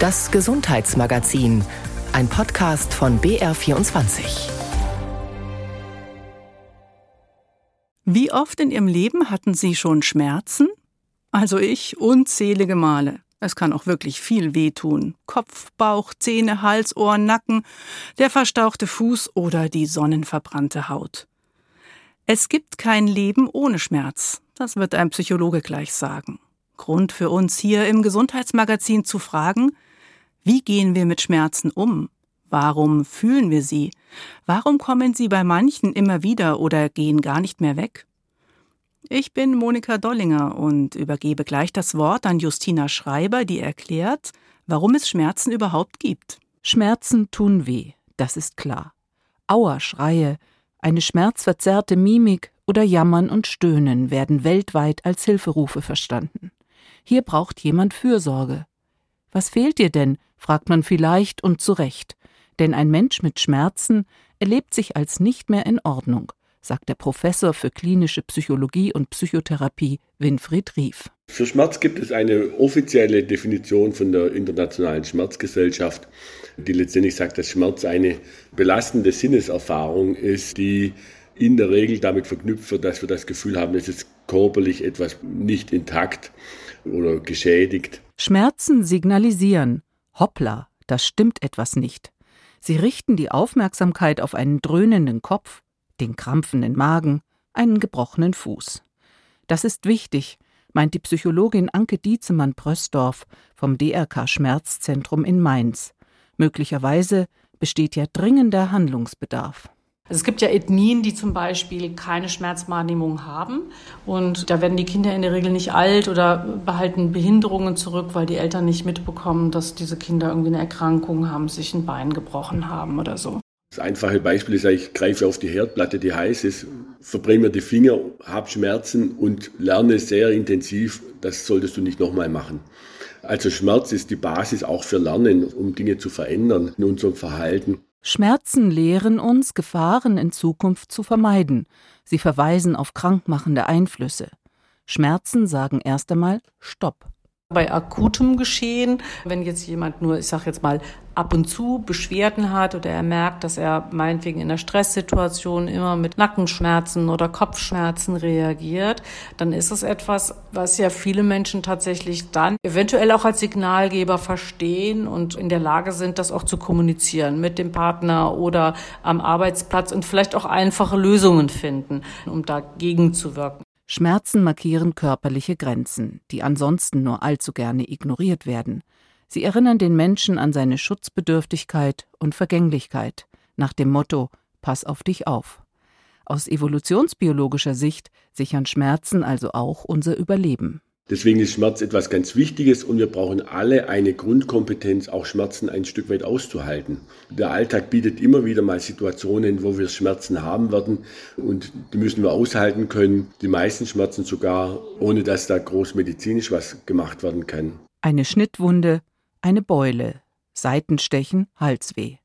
Das Gesundheitsmagazin, ein Podcast von BR24. Wie oft in Ihrem Leben hatten Sie schon Schmerzen? Also ich unzählige Male. Es kann auch wirklich viel wehtun. Kopf, Bauch, Zähne, Hals, Ohren, Nacken, der verstauchte Fuß oder die sonnenverbrannte Haut. Es gibt kein Leben ohne Schmerz. Das wird ein Psychologe gleich sagen. Grund für uns hier im Gesundheitsmagazin zu fragen, wie gehen wir mit Schmerzen um? Warum fühlen wir sie? Warum kommen sie bei manchen immer wieder oder gehen gar nicht mehr weg? Ich bin Monika Dollinger und übergebe gleich das Wort an Justina Schreiber, die erklärt, warum es Schmerzen überhaupt gibt. Schmerzen tun weh, das ist klar. Auerschreie, eine schmerzverzerrte Mimik oder Jammern und Stöhnen werden weltweit als Hilferufe verstanden. Hier braucht jemand Fürsorge. Was fehlt dir denn? Fragt man vielleicht und zu Recht. Denn ein Mensch mit Schmerzen erlebt sich als nicht mehr in Ordnung, sagt der Professor für klinische Psychologie und Psychotherapie Winfried Rief. Für Schmerz gibt es eine offizielle Definition von der Internationalen Schmerzgesellschaft, die letztendlich sagt, dass Schmerz eine belastende Sinneserfahrung ist, die in der Regel damit verknüpft wird, dass wir das Gefühl haben, es ist körperlich etwas nicht intakt oder geschädigt. Schmerzen signalisieren, hoppla, das stimmt etwas nicht. Sie richten die Aufmerksamkeit auf einen dröhnenden Kopf, den krampfenden Magen, einen gebrochenen Fuß. Das ist wichtig, meint die Psychologin Anke Dietzemann-Prössdorf vom DRK Schmerzzentrum in Mainz. Möglicherweise besteht ja dringender Handlungsbedarf. Also es gibt ja Ethnien, die zum Beispiel keine Schmerzwahrnehmung haben. Und da werden die Kinder in der Regel nicht alt oder behalten Behinderungen zurück, weil die Eltern nicht mitbekommen, dass diese Kinder irgendwie eine Erkrankung haben, sich ein Bein gebrochen haben oder so. Das einfache Beispiel ist, ich greife auf die Herdplatte, die heiß ist, verbrenne mir die Finger, habe Schmerzen und lerne sehr intensiv, das solltest du nicht nochmal machen. Also Schmerz ist die Basis auch für Lernen, um Dinge zu verändern in unserem Verhalten. Schmerzen lehren uns, Gefahren in Zukunft zu vermeiden. Sie verweisen auf krankmachende Einflüsse. Schmerzen sagen erst einmal Stopp. Bei akutem Geschehen, wenn jetzt jemand nur, ich sag jetzt mal, ab und zu Beschwerden hat oder er merkt, dass er meinetwegen in einer Stresssituation immer mit Nackenschmerzen oder Kopfschmerzen reagiert, dann ist es etwas, was ja viele Menschen tatsächlich dann eventuell auch als Signalgeber verstehen und in der Lage sind, das auch zu kommunizieren mit dem Partner oder am Arbeitsplatz und vielleicht auch einfache Lösungen finden, um dagegen zu wirken. Schmerzen markieren körperliche Grenzen, die ansonsten nur allzu gerne ignoriert werden. Sie erinnern den Menschen an seine Schutzbedürftigkeit und Vergänglichkeit, nach dem Motto Pass auf dich auf. Aus evolutionsbiologischer Sicht sichern Schmerzen also auch unser Überleben. Deswegen ist Schmerz etwas ganz Wichtiges und wir brauchen alle eine Grundkompetenz, auch Schmerzen ein Stück weit auszuhalten. Der Alltag bietet immer wieder mal Situationen, wo wir Schmerzen haben werden und die müssen wir aushalten können. Die meisten Schmerzen sogar, ohne dass da groß medizinisch was gemacht werden kann. Eine Schnittwunde, eine Beule, Seitenstechen, Halsweh.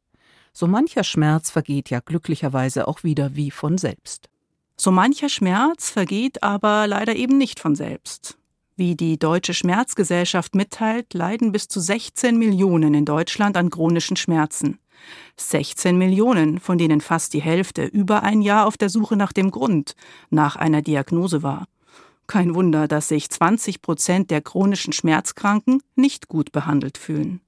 So mancher Schmerz vergeht ja glücklicherweise auch wieder wie von selbst. So mancher Schmerz vergeht aber leider eben nicht von selbst. Wie die Deutsche Schmerzgesellschaft mitteilt, leiden bis zu 16 Millionen in Deutschland an chronischen Schmerzen. 16 Millionen, von denen fast die Hälfte über ein Jahr auf der Suche nach dem Grund, nach einer Diagnose war. Kein Wunder, dass sich 20 Prozent der chronischen Schmerzkranken nicht gut behandelt fühlen.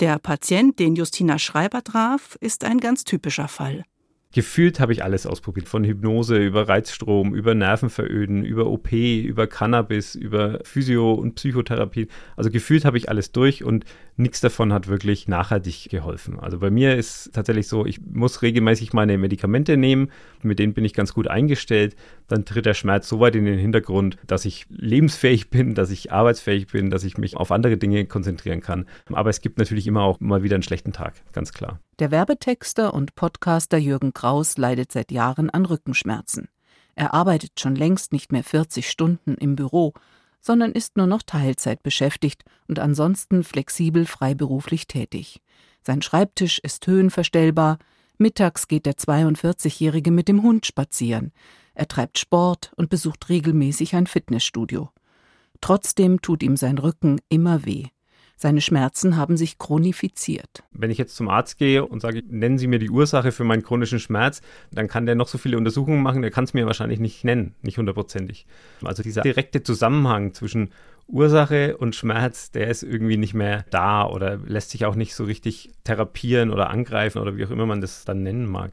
Der Patient, den Justina Schreiber traf, ist ein ganz typischer Fall gefühlt habe ich alles ausprobiert. Von Hypnose über Reizstrom, über Nervenveröden, über OP, über Cannabis, über Physio- und Psychotherapie. Also gefühlt habe ich alles durch und nichts davon hat wirklich nachhaltig geholfen. Also bei mir ist tatsächlich so, ich muss regelmäßig meine Medikamente nehmen. Mit denen bin ich ganz gut eingestellt. Dann tritt der Schmerz so weit in den Hintergrund, dass ich lebensfähig bin, dass ich arbeitsfähig bin, dass ich mich auf andere Dinge konzentrieren kann. Aber es gibt natürlich immer auch mal wieder einen schlechten Tag, ganz klar. Der Werbetexter und Podcaster Jürgen Kraus leidet seit Jahren an Rückenschmerzen. Er arbeitet schon längst nicht mehr 40 Stunden im Büro, sondern ist nur noch Teilzeit beschäftigt und ansonsten flexibel freiberuflich tätig. Sein Schreibtisch ist höhenverstellbar, mittags geht der 42-Jährige mit dem Hund spazieren, er treibt Sport und besucht regelmäßig ein Fitnessstudio. Trotzdem tut ihm sein Rücken immer weh. Seine Schmerzen haben sich chronifiziert. Wenn ich jetzt zum Arzt gehe und sage, nennen Sie mir die Ursache für meinen chronischen Schmerz, dann kann der noch so viele Untersuchungen machen, der kann es mir wahrscheinlich nicht nennen, nicht hundertprozentig. Also dieser direkte Zusammenhang zwischen Ursache und Schmerz, der ist irgendwie nicht mehr da oder lässt sich auch nicht so richtig therapieren oder angreifen oder wie auch immer man das dann nennen mag,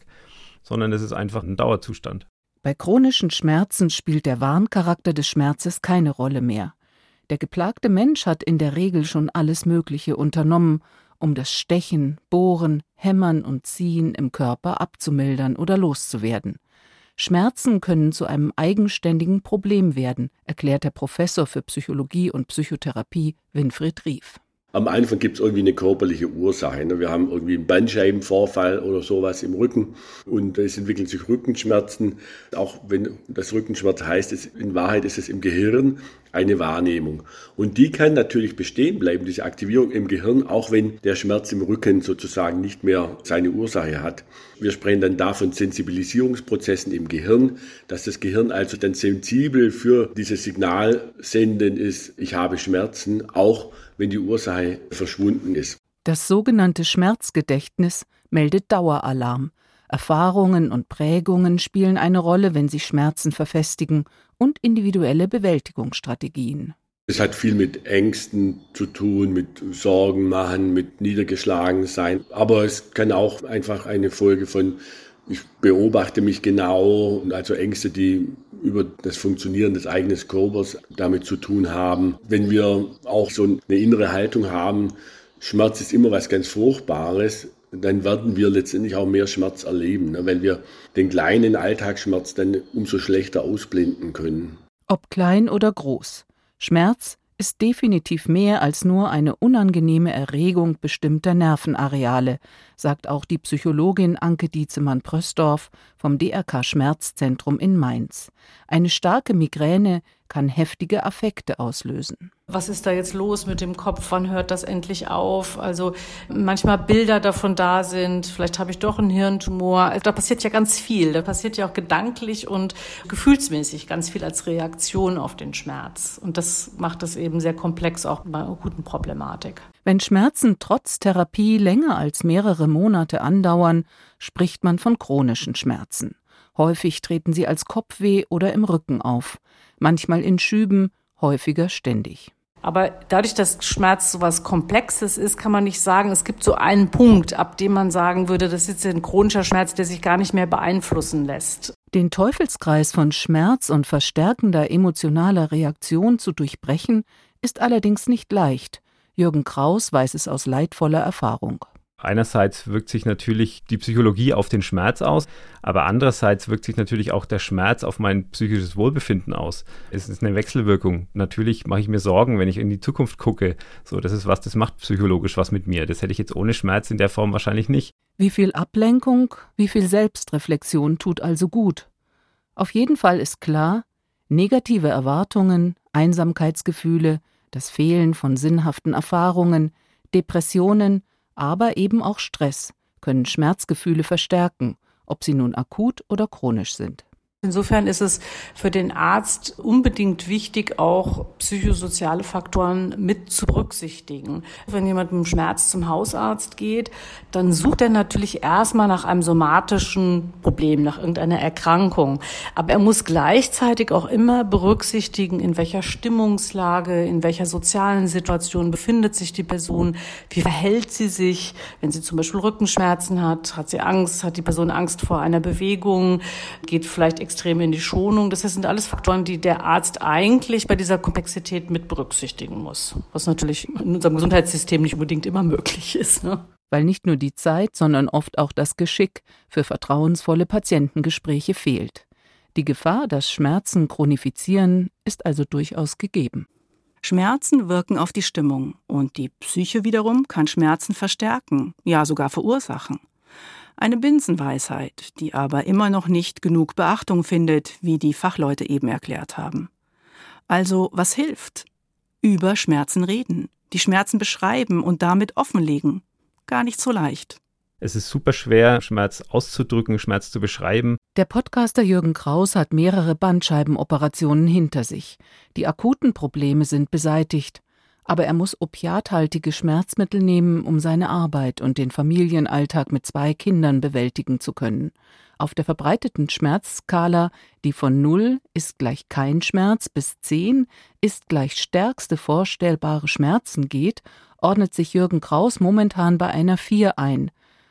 sondern es ist einfach ein Dauerzustand. Bei chronischen Schmerzen spielt der Warncharakter des Schmerzes keine Rolle mehr. Der geplagte Mensch hat in der Regel schon alles Mögliche unternommen, um das Stechen, Bohren, Hämmern und Ziehen im Körper abzumildern oder loszuwerden. Schmerzen können zu einem eigenständigen Problem werden, erklärt der Professor für Psychologie und Psychotherapie Winfried Rief. Am Anfang gibt es irgendwie eine körperliche Ursache. Ne? Wir haben irgendwie einen Bandscheibenvorfall oder sowas im Rücken und es entwickeln sich Rückenschmerzen. Auch wenn das Rückenschmerz heißt, es, in Wahrheit ist es im Gehirn eine Wahrnehmung. Und die kann natürlich bestehen bleiben, diese Aktivierung im Gehirn, auch wenn der Schmerz im Rücken sozusagen nicht mehr seine Ursache hat. Wir sprechen dann da von Sensibilisierungsprozessen im Gehirn, dass das Gehirn also dann sensibel für dieses Signal senden ist, ich habe Schmerzen, auch wenn die Ursache verschwunden ist. Das sogenannte Schmerzgedächtnis meldet Daueralarm. Erfahrungen und Prägungen spielen eine Rolle, wenn sich Schmerzen verfestigen und individuelle Bewältigungsstrategien. Es hat viel mit Ängsten zu tun, mit Sorgen machen, mit niedergeschlagen sein. Aber es kann auch einfach eine Folge von ich beobachte mich genau, also Ängste, die über das Funktionieren des eigenen Körpers damit zu tun haben. Wenn wir auch so eine innere Haltung haben, Schmerz ist immer was ganz Furchtbares, dann werden wir letztendlich auch mehr Schmerz erleben, ne? weil wir den kleinen Alltagsschmerz dann umso schlechter ausblenden können. Ob klein oder groß. Schmerz ist definitiv mehr als nur eine unangenehme Erregung bestimmter Nervenareale, sagt auch die Psychologin Anke Dietzemann-Prösdorf vom DRK Schmerzzentrum in Mainz. Eine starke Migräne kann heftige Affekte auslösen. Was ist da jetzt los mit dem Kopf? Wann hört das endlich auf? Also manchmal Bilder davon da sind, vielleicht habe ich doch einen Hirntumor. Also da passiert ja ganz viel. Da passiert ja auch gedanklich und gefühlsmäßig ganz viel als Reaktion auf den Schmerz. Und das macht es eben sehr komplex, auch bei akuten Problematik. Wenn Schmerzen trotz Therapie länger als mehrere Monate andauern, spricht man von chronischen Schmerzen. Häufig treten sie als Kopfweh oder im Rücken auf, manchmal in Schüben, häufiger ständig. Aber dadurch, dass Schmerz so was Komplexes ist, kann man nicht sagen, es gibt so einen Punkt, ab dem man sagen würde, das ist jetzt ein chronischer Schmerz, der sich gar nicht mehr beeinflussen lässt. Den Teufelskreis von Schmerz und verstärkender emotionaler Reaktion zu durchbrechen, ist allerdings nicht leicht. Jürgen Kraus weiß es aus leidvoller Erfahrung. Einerseits wirkt sich natürlich die Psychologie auf den Schmerz aus, aber andererseits wirkt sich natürlich auch der Schmerz auf mein psychisches Wohlbefinden aus. Es ist eine Wechselwirkung. Natürlich mache ich mir Sorgen, wenn ich in die Zukunft gucke. So, das ist was, das macht psychologisch was mit mir. Das hätte ich jetzt ohne Schmerz in der Form wahrscheinlich nicht. Wie viel Ablenkung, wie viel Selbstreflexion tut also gut? Auf jeden Fall ist klar, negative Erwartungen, Einsamkeitsgefühle, das Fehlen von sinnhaften Erfahrungen, Depressionen, aber eben auch Stress können Schmerzgefühle verstärken, ob sie nun akut oder chronisch sind. Insofern ist es für den Arzt unbedingt wichtig, auch psychosoziale Faktoren mit zu berücksichtigen. Wenn jemand mit Schmerz zum Hausarzt geht, dann sucht er natürlich erstmal nach einem somatischen Problem, nach irgendeiner Erkrankung. Aber er muss gleichzeitig auch immer berücksichtigen, in welcher Stimmungslage, in welcher sozialen Situation befindet sich die Person, wie verhält sie sich, wenn sie zum Beispiel Rückenschmerzen hat, hat sie Angst, hat die Person Angst vor einer Bewegung, geht vielleicht extrem in die Schonung. Das sind alles Faktoren, die der Arzt eigentlich bei dieser Komplexität mit berücksichtigen muss. Was natürlich in unserem Gesundheitssystem nicht unbedingt immer möglich ist. Ne? Weil nicht nur die Zeit, sondern oft auch das Geschick für vertrauensvolle Patientengespräche fehlt. Die Gefahr, dass Schmerzen chronifizieren, ist also durchaus gegeben. Schmerzen wirken auf die Stimmung und die Psyche wiederum kann Schmerzen verstärken, ja sogar verursachen. Eine Binsenweisheit, die aber immer noch nicht genug Beachtung findet, wie die Fachleute eben erklärt haben. Also, was hilft? Über Schmerzen reden, die Schmerzen beschreiben und damit offenlegen. Gar nicht so leicht. Es ist super schwer, Schmerz auszudrücken, Schmerz zu beschreiben. Der Podcaster Jürgen Kraus hat mehrere Bandscheibenoperationen hinter sich. Die akuten Probleme sind beseitigt. Aber er muss opiathaltige Schmerzmittel nehmen, um seine Arbeit und den Familienalltag mit zwei Kindern bewältigen zu können. Auf der verbreiteten Schmerzskala, die von 0 ist gleich kein Schmerz bis 10 ist gleich stärkste vorstellbare Schmerzen geht, ordnet sich Jürgen Kraus momentan bei einer 4 ein,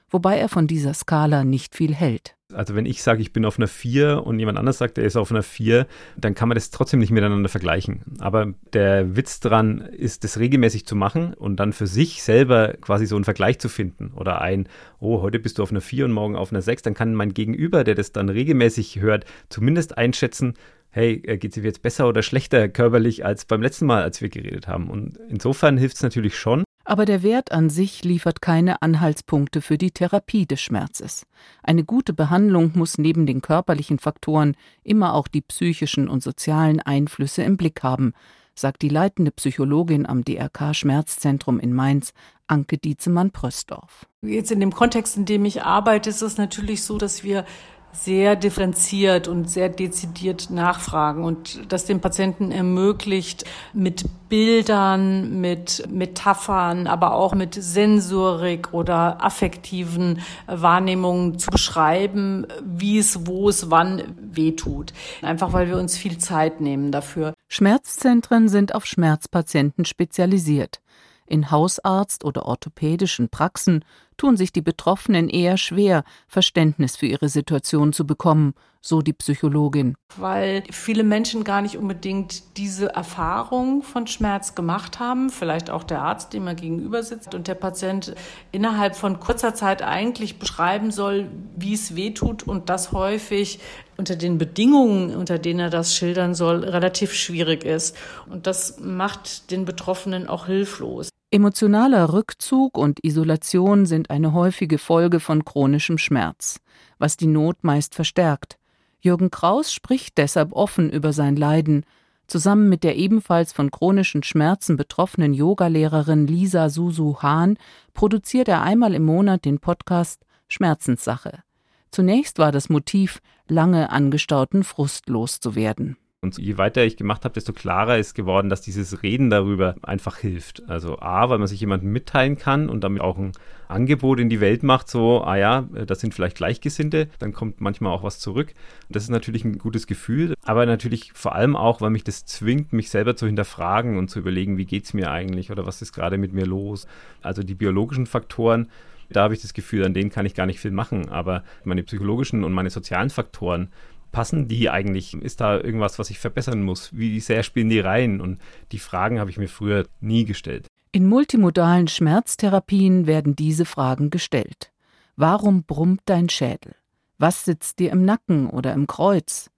wobei er von dieser Skala nicht viel hält. Also wenn ich sage, ich bin auf einer 4 und jemand anders sagt, er ist auf einer 4, dann kann man das trotzdem nicht miteinander vergleichen. Aber der Witz dran ist, das regelmäßig zu machen und dann für sich selber quasi so einen Vergleich zu finden. Oder ein, oh, heute bist du auf einer 4 und morgen auf einer 6, dann kann mein Gegenüber, der das dann regelmäßig hört, zumindest einschätzen, hey, äh, geht es jetzt besser oder schlechter körperlich als beim letzten Mal, als wir geredet haben. Und insofern hilft es natürlich schon, aber der Wert an sich liefert keine Anhaltspunkte für die Therapie des Schmerzes. Eine gute Behandlung muss neben den körperlichen Faktoren immer auch die psychischen und sozialen Einflüsse im Blick haben, sagt die leitende Psychologin am DRK Schmerzzentrum in Mainz, Anke Dietzemann-Prösdorf. Jetzt in dem Kontext, in dem ich arbeite, ist es natürlich so, dass wir sehr differenziert und sehr dezidiert nachfragen und das den Patienten ermöglicht, mit Bildern, mit Metaphern, aber auch mit Sensorik oder affektiven Wahrnehmungen zu beschreiben, wie es, wo es, wann wehtut. Einfach weil wir uns viel Zeit nehmen dafür. Schmerzzentren sind auf Schmerzpatienten spezialisiert. In Hausarzt- oder orthopädischen Praxen tun sich die Betroffenen eher schwer, Verständnis für ihre Situation zu bekommen, so die Psychologin. Weil viele Menschen gar nicht unbedingt diese Erfahrung von Schmerz gemacht haben, vielleicht auch der Arzt, dem er gegenüber sitzt und der Patient innerhalb von kurzer Zeit eigentlich beschreiben soll, wie es weh tut und das häufig unter den Bedingungen, unter denen er das schildern soll, relativ schwierig ist. Und das macht den Betroffenen auch hilflos. Emotionaler Rückzug und Isolation sind eine häufige Folge von chronischem Schmerz, was die Not meist verstärkt. Jürgen Kraus spricht deshalb offen über sein Leiden. Zusammen mit der ebenfalls von chronischen Schmerzen betroffenen Yogalehrerin Lisa Susu Hahn produziert er einmal im Monat den Podcast Schmerzenssache. Zunächst war das Motiv, lange angestauten Frust loszuwerden. Und je weiter ich gemacht habe, desto klarer ist geworden, dass dieses Reden darüber einfach hilft. Also A, weil man sich jemandem mitteilen kann und damit auch ein Angebot in die Welt macht, so, ah ja, das sind vielleicht Gleichgesinnte, dann kommt manchmal auch was zurück. Das ist natürlich ein gutes Gefühl, aber natürlich vor allem auch, weil mich das zwingt, mich selber zu hinterfragen und zu überlegen, wie geht es mir eigentlich oder was ist gerade mit mir los. Also die biologischen Faktoren, da habe ich das Gefühl, an denen kann ich gar nicht viel machen. Aber meine psychologischen und meine sozialen Faktoren, passen die eigentlich? Ist da irgendwas, was ich verbessern muss? Wie sehr spielen die rein? Und die Fragen habe ich mir früher nie gestellt. In multimodalen Schmerztherapien werden diese Fragen gestellt. Warum brummt dein Schädel? Was sitzt dir im Nacken oder im Kreuz?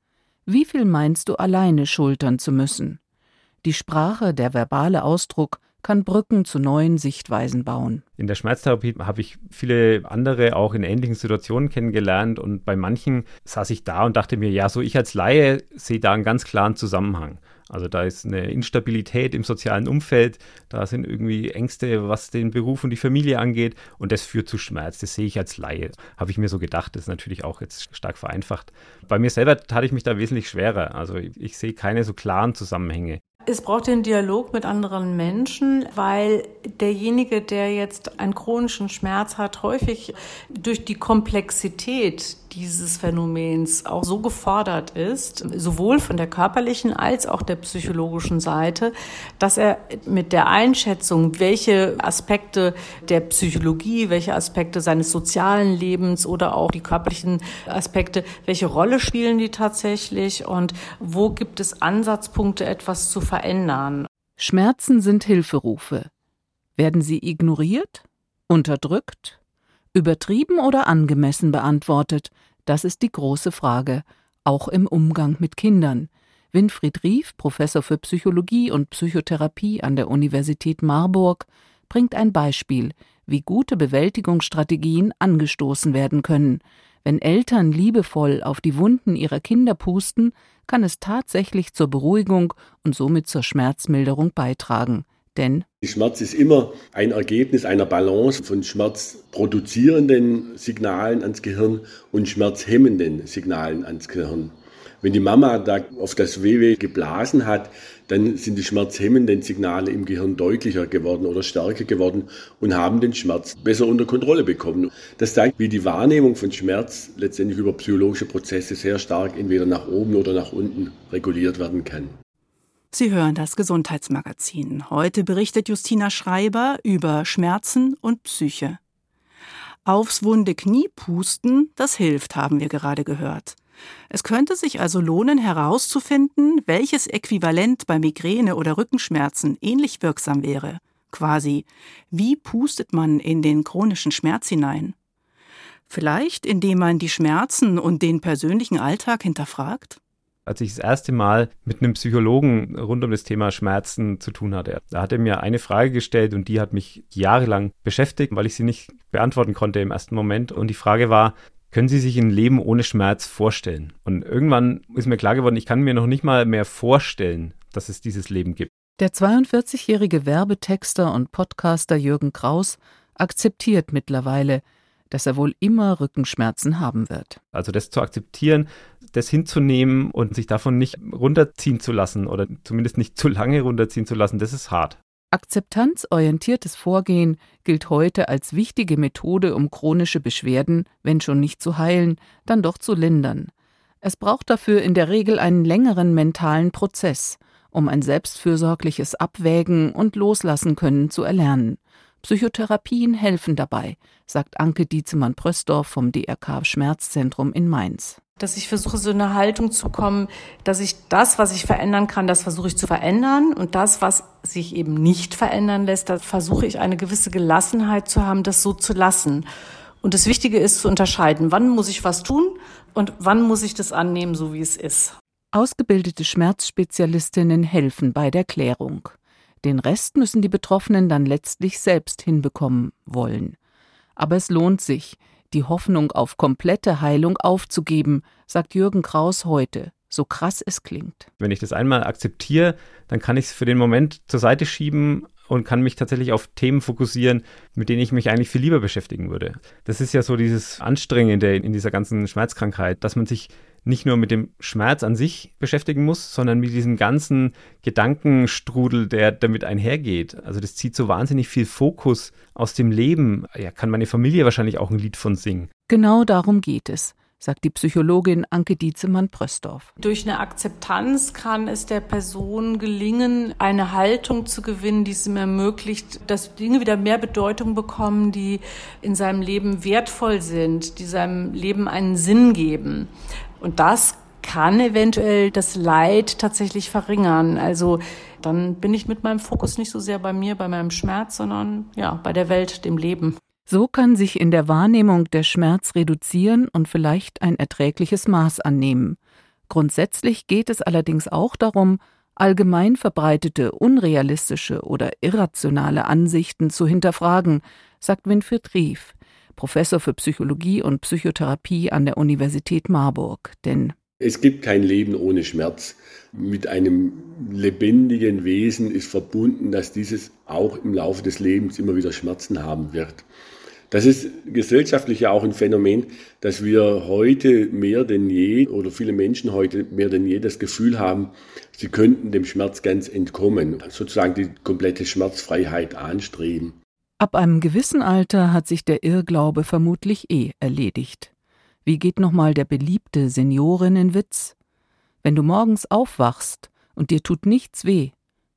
Wie viel meinst du alleine schultern zu müssen? Die Sprache, der verbale Ausdruck kann Brücken zu neuen Sichtweisen bauen. In der Schmerztherapie habe ich viele andere auch in ähnlichen Situationen kennengelernt und bei manchen saß ich da und dachte mir, ja, so ich als Laie sehe da einen ganz klaren Zusammenhang. Also da ist eine Instabilität im sozialen Umfeld, da sind irgendwie Ängste, was den Beruf und die Familie angeht und das führt zu Schmerz. Das sehe ich als Laie. Habe ich mir so gedacht, das ist natürlich auch jetzt stark vereinfacht. Bei mir selber tat ich mich da wesentlich schwerer. Also ich, ich sehe keine so klaren Zusammenhänge. Es braucht den Dialog mit anderen Menschen, weil derjenige, der jetzt einen chronischen Schmerz hat, häufig durch die Komplexität dieses Phänomens auch so gefordert ist, sowohl von der körperlichen als auch der psychologischen Seite, dass er mit der Einschätzung, welche Aspekte der Psychologie, welche Aspekte seines sozialen Lebens oder auch die körperlichen Aspekte, welche Rolle spielen die tatsächlich und wo gibt es Ansatzpunkte, etwas zu verändern. Schmerzen sind Hilferufe. Werden sie ignoriert, unterdrückt, übertrieben oder angemessen beantwortet, das ist die große Frage, auch im Umgang mit Kindern. Winfried Rief, Professor für Psychologie und Psychotherapie an der Universität Marburg, bringt ein Beispiel, wie gute Bewältigungsstrategien angestoßen werden können. Wenn Eltern liebevoll auf die Wunden ihrer Kinder pusten, kann es tatsächlich zur Beruhigung und somit zur Schmerzmilderung beitragen. Denn Schmerz ist immer ein Ergebnis einer Balance von schmerzproduzierenden Signalen ans Gehirn und schmerzhemmenden Signalen ans Gehirn. Wenn die Mama da auf das Wehweh geblasen hat, dann sind die schmerzhemmenden Signale im Gehirn deutlicher geworden oder stärker geworden und haben den Schmerz besser unter Kontrolle bekommen. Das zeigt, wie die Wahrnehmung von Schmerz letztendlich über psychologische Prozesse sehr stark entweder nach oben oder nach unten reguliert werden kann. Sie hören das Gesundheitsmagazin. Heute berichtet Justina Schreiber über Schmerzen und Psyche. Aufs wunde Knie pusten, das hilft, haben wir gerade gehört. Es könnte sich also lohnen, herauszufinden, welches Äquivalent bei Migräne oder Rückenschmerzen ähnlich wirksam wäre. Quasi, wie pustet man in den chronischen Schmerz hinein? Vielleicht, indem man die Schmerzen und den persönlichen Alltag hinterfragt? Als ich das erste Mal mit einem Psychologen rund um das Thema Schmerzen zu tun hatte. Da hat er mir eine Frage gestellt und die hat mich jahrelang beschäftigt, weil ich sie nicht beantworten konnte im ersten Moment. Und die Frage war, können Sie sich ein Leben ohne Schmerz vorstellen? Und irgendwann ist mir klar geworden, ich kann mir noch nicht mal mehr vorstellen, dass es dieses Leben gibt. Der 42-jährige Werbetexter und Podcaster Jürgen Kraus akzeptiert mittlerweile, dass er wohl immer Rückenschmerzen haben wird. Also das zu akzeptieren, das hinzunehmen und sich davon nicht runterziehen zu lassen oder zumindest nicht zu lange runterziehen zu lassen, das ist hart. Akzeptanzorientiertes Vorgehen gilt heute als wichtige Methode, um chronische Beschwerden, wenn schon nicht zu heilen, dann doch zu lindern. Es braucht dafür in der Regel einen längeren mentalen Prozess, um ein selbstfürsorgliches Abwägen und Loslassen können zu erlernen. Psychotherapien helfen dabei, sagt Anke Dietzemann-Prösdorf vom DRK Schmerzzentrum in Mainz dass ich versuche, so eine Haltung zu kommen, dass ich das, was ich verändern kann, das versuche ich zu verändern und das, was sich eben nicht verändern lässt, da versuche ich eine gewisse Gelassenheit zu haben, das so zu lassen. Und das Wichtige ist zu unterscheiden, wann muss ich was tun und wann muss ich das annehmen, so wie es ist. Ausgebildete Schmerzspezialistinnen helfen bei der Klärung. Den Rest müssen die Betroffenen dann letztlich selbst hinbekommen wollen. Aber es lohnt sich, die Hoffnung auf komplette Heilung aufzugeben, sagt Jürgen Kraus heute, so krass es klingt. Wenn ich das einmal akzeptiere, dann kann ich es für den Moment zur Seite schieben und kann mich tatsächlich auf Themen fokussieren, mit denen ich mich eigentlich viel lieber beschäftigen würde. Das ist ja so dieses Anstrengende in dieser ganzen Schmerzkrankheit, dass man sich nicht nur mit dem Schmerz an sich beschäftigen muss, sondern mit diesem ganzen Gedankenstrudel, der damit einhergeht. Also das zieht so wahnsinnig viel Fokus aus dem Leben. Ja, kann meine Familie wahrscheinlich auch ein Lied von singen. Genau darum geht es sagt die Psychologin Anke Dietzemann-Prösdorf. Durch eine Akzeptanz kann es der Person gelingen, eine Haltung zu gewinnen, die es ihm ermöglicht, dass Dinge wieder mehr Bedeutung bekommen, die in seinem Leben wertvoll sind, die seinem Leben einen Sinn geben. Und das kann eventuell das Leid tatsächlich verringern. Also dann bin ich mit meinem Fokus nicht so sehr bei mir, bei meinem Schmerz, sondern ja, bei der Welt, dem Leben. So kann sich in der Wahrnehmung der Schmerz reduzieren und vielleicht ein erträgliches Maß annehmen. Grundsätzlich geht es allerdings auch darum, allgemein verbreitete, unrealistische oder irrationale Ansichten zu hinterfragen, sagt Winfried Rief. Professor für Psychologie und Psychotherapie an der Universität Marburg. Denn es gibt kein Leben ohne Schmerz. Mit einem lebendigen Wesen ist verbunden, dass dieses auch im Laufe des Lebens immer wieder Schmerzen haben wird. Das ist gesellschaftlich ja auch ein Phänomen, dass wir heute mehr denn je oder viele Menschen heute mehr denn je das Gefühl haben, sie könnten dem Schmerz ganz entkommen, sozusagen die komplette Schmerzfreiheit anstreben. Ab einem gewissen Alter hat sich der Irrglaube vermutlich eh erledigt. Wie geht nochmal der beliebte Seniorinnenwitz? Wenn du morgens aufwachst und dir tut nichts weh,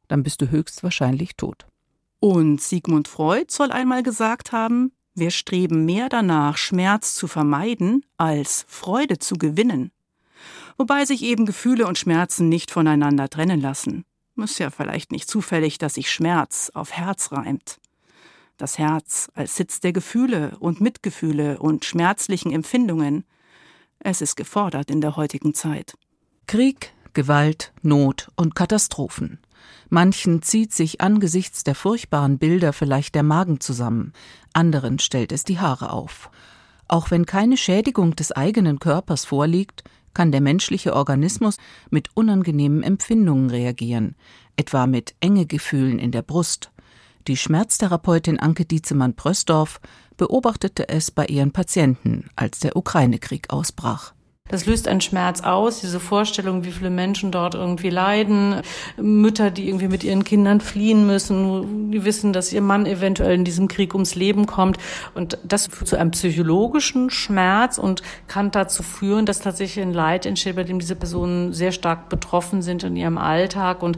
dann bist du höchstwahrscheinlich tot. Und Sigmund Freud soll einmal gesagt haben, wir streben mehr danach, Schmerz zu vermeiden, als Freude zu gewinnen. Wobei sich eben Gefühle und Schmerzen nicht voneinander trennen lassen. Ist ja vielleicht nicht zufällig, dass sich Schmerz auf Herz reimt das Herz als Sitz der Gefühle und Mitgefühle und schmerzlichen Empfindungen. Es ist gefordert in der heutigen Zeit. Krieg, Gewalt, Not und Katastrophen. Manchen zieht sich angesichts der furchtbaren Bilder vielleicht der Magen zusammen, anderen stellt es die Haare auf. Auch wenn keine Schädigung des eigenen Körpers vorliegt, kann der menschliche Organismus mit unangenehmen Empfindungen reagieren, etwa mit Engegefühlen in der Brust, die Schmerztherapeutin Anke Dietzemann-Prösdorf beobachtete es bei ihren Patienten, als der Ukraine-Krieg ausbrach. Das löst einen Schmerz aus, diese Vorstellung, wie viele Menschen dort irgendwie leiden, Mütter, die irgendwie mit ihren Kindern fliehen müssen, die wissen, dass ihr Mann eventuell in diesem Krieg ums Leben kommt. Und das führt zu einem psychologischen Schmerz und kann dazu führen, dass tatsächlich ein Leid entsteht, bei dem diese Personen sehr stark betroffen sind in ihrem Alltag und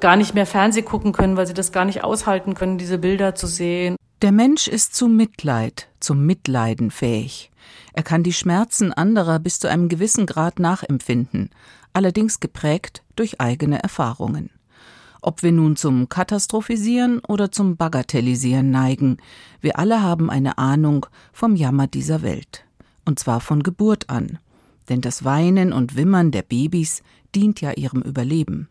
gar nicht mehr Fernseh gucken können, weil sie das gar nicht aushalten können, diese Bilder zu sehen. Der Mensch ist zu Mitleid, zum Mitleiden fähig. Er kann die Schmerzen anderer bis zu einem gewissen Grad nachempfinden, allerdings geprägt durch eigene Erfahrungen. Ob wir nun zum Katastrophisieren oder zum Bagatellisieren neigen, wir alle haben eine Ahnung vom Jammer dieser Welt. Und zwar von Geburt an. Denn das Weinen und Wimmern der Babys dient ja ihrem Überleben.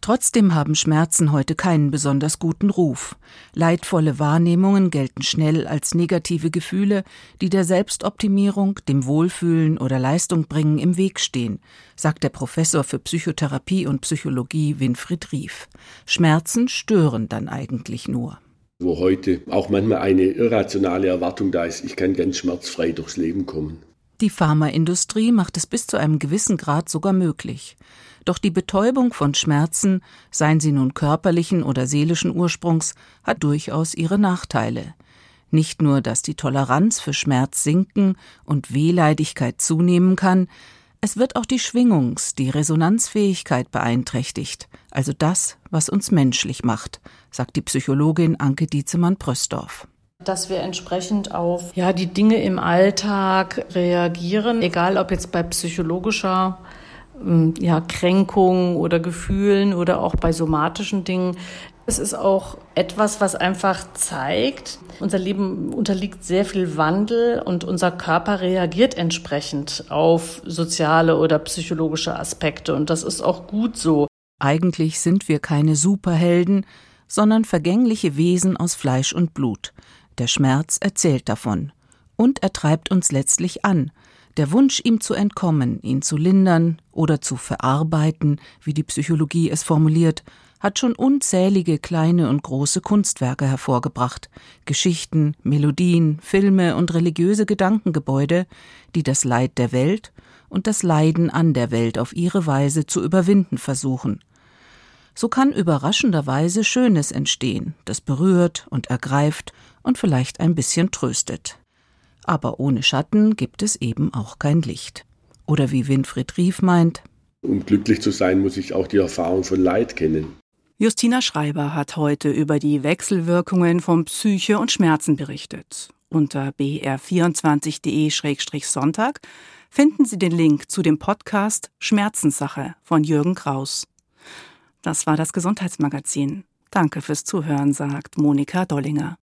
Trotzdem haben Schmerzen heute keinen besonders guten Ruf. Leidvolle Wahrnehmungen gelten schnell als negative Gefühle, die der Selbstoptimierung, dem Wohlfühlen oder Leistung bringen im Weg stehen, sagt der Professor für Psychotherapie und Psychologie Winfried Rief. Schmerzen stören dann eigentlich nur. Wo heute auch manchmal eine irrationale Erwartung da ist, ich kann ganz schmerzfrei durchs Leben kommen. Die Pharmaindustrie macht es bis zu einem gewissen Grad sogar möglich. Doch die Betäubung von Schmerzen, seien sie nun körperlichen oder seelischen Ursprungs, hat durchaus ihre Nachteile. Nicht nur, dass die Toleranz für Schmerz sinken und Wehleidigkeit zunehmen kann, es wird auch die Schwingungs-, die Resonanzfähigkeit beeinträchtigt, also das, was uns menschlich macht, sagt die Psychologin Anke Dietzemann-Prösdorf dass wir entsprechend auf ja die Dinge im Alltag reagieren, egal ob jetzt bei psychologischer ja, Kränkungen oder Gefühlen oder auch bei somatischen Dingen. Es ist auch etwas, was einfach zeigt, unser Leben unterliegt sehr viel Wandel und unser Körper reagiert entsprechend auf soziale oder psychologische Aspekte. Und das ist auch gut so. Eigentlich sind wir keine Superhelden, sondern vergängliche Wesen aus Fleisch und Blut. Der Schmerz erzählt davon. Und er treibt uns letztlich an, der Wunsch, ihm zu entkommen, ihn zu lindern oder zu verarbeiten, wie die Psychologie es formuliert, hat schon unzählige kleine und große Kunstwerke hervorgebracht, Geschichten, Melodien, Filme und religiöse Gedankengebäude, die das Leid der Welt und das Leiden an der Welt auf ihre Weise zu überwinden versuchen. So kann überraschenderweise Schönes entstehen, das berührt und ergreift und vielleicht ein bisschen tröstet aber ohne Schatten gibt es eben auch kein Licht. Oder wie Winfried Rief meint, um glücklich zu sein, muss ich auch die Erfahrung von Leid kennen. Justina Schreiber hat heute über die Wechselwirkungen von Psyche und Schmerzen berichtet. Unter br24.de-sonntag finden Sie den Link zu dem Podcast Schmerzenssache von Jürgen Kraus. Das war das Gesundheitsmagazin. Danke fürs Zuhören, sagt Monika Dollinger.